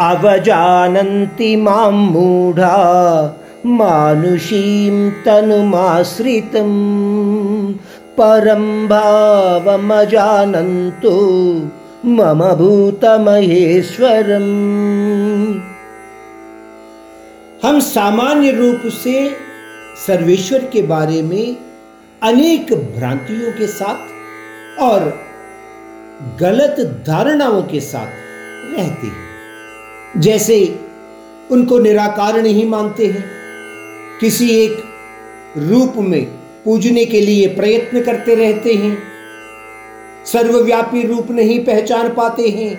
अवजानन्ति माँ मूढा मानुषीं तनुमाश्रितं परं भावमजानन्तु मम भूतमहेश्वरम्। हम सामान्य रूप से सर्वेश्वर के बारे में अनेक भ्रांतियों के साथ और गलत धारणाओं के साथ रहते हैं। जैसे उनको निराकार नहीं मानते हैं। किसी एक रूप में पूजने के लिए प्रयत्न करते रहते हैं। सर्वव्यापी रूप नहीं पहचान पाते हैं।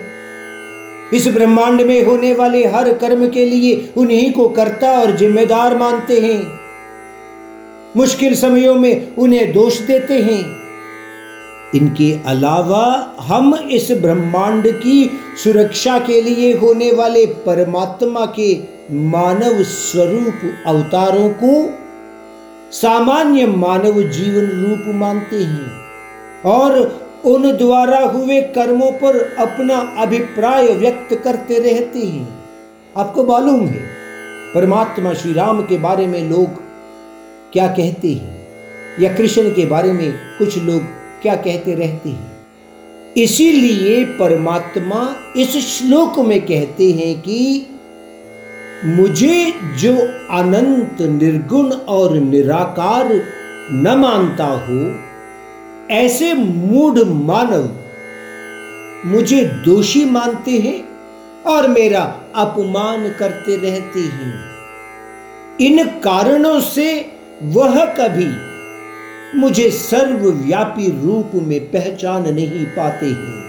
इस ब्रह्मांड में होने वाले हर कर्म के लिए उन्हीं को कर्ता और जिम्मेदार मानते हैं। मुश्किल समयों में उन्हें दोष देते हैं। इनके अलावा हम इस ब्रह्मांड की सुरक्षा के लिए होने वाले परमात्मा के मानव स्वरूप अवतारों को सामान्य मानव जीवन रूप मानते हैं और उन द्वारा हुए कर्मों पर अपना अभिप्राय व्यक्त करते रहते हैं। आपको मालूम है, परमात्मा श्री राम के बारे में लोग क्या कहते हैं? या कृष्ण के बारे में कुछ लोग क्या कहते रहते हैं? इसीलिए परमात्मा इस श्लोक में कहते हैं कि मुझे जो अनंत, निर्गुण और निराकार न मानता हो, ऐसे मूढ़ मानव मुझे दोषी मानते हैं और मेरा अपमान करते रहते हैं। इन कारणों से वह कभी मुझे सर्वव्यापी रूप में पहचान नहीं पाते हैं।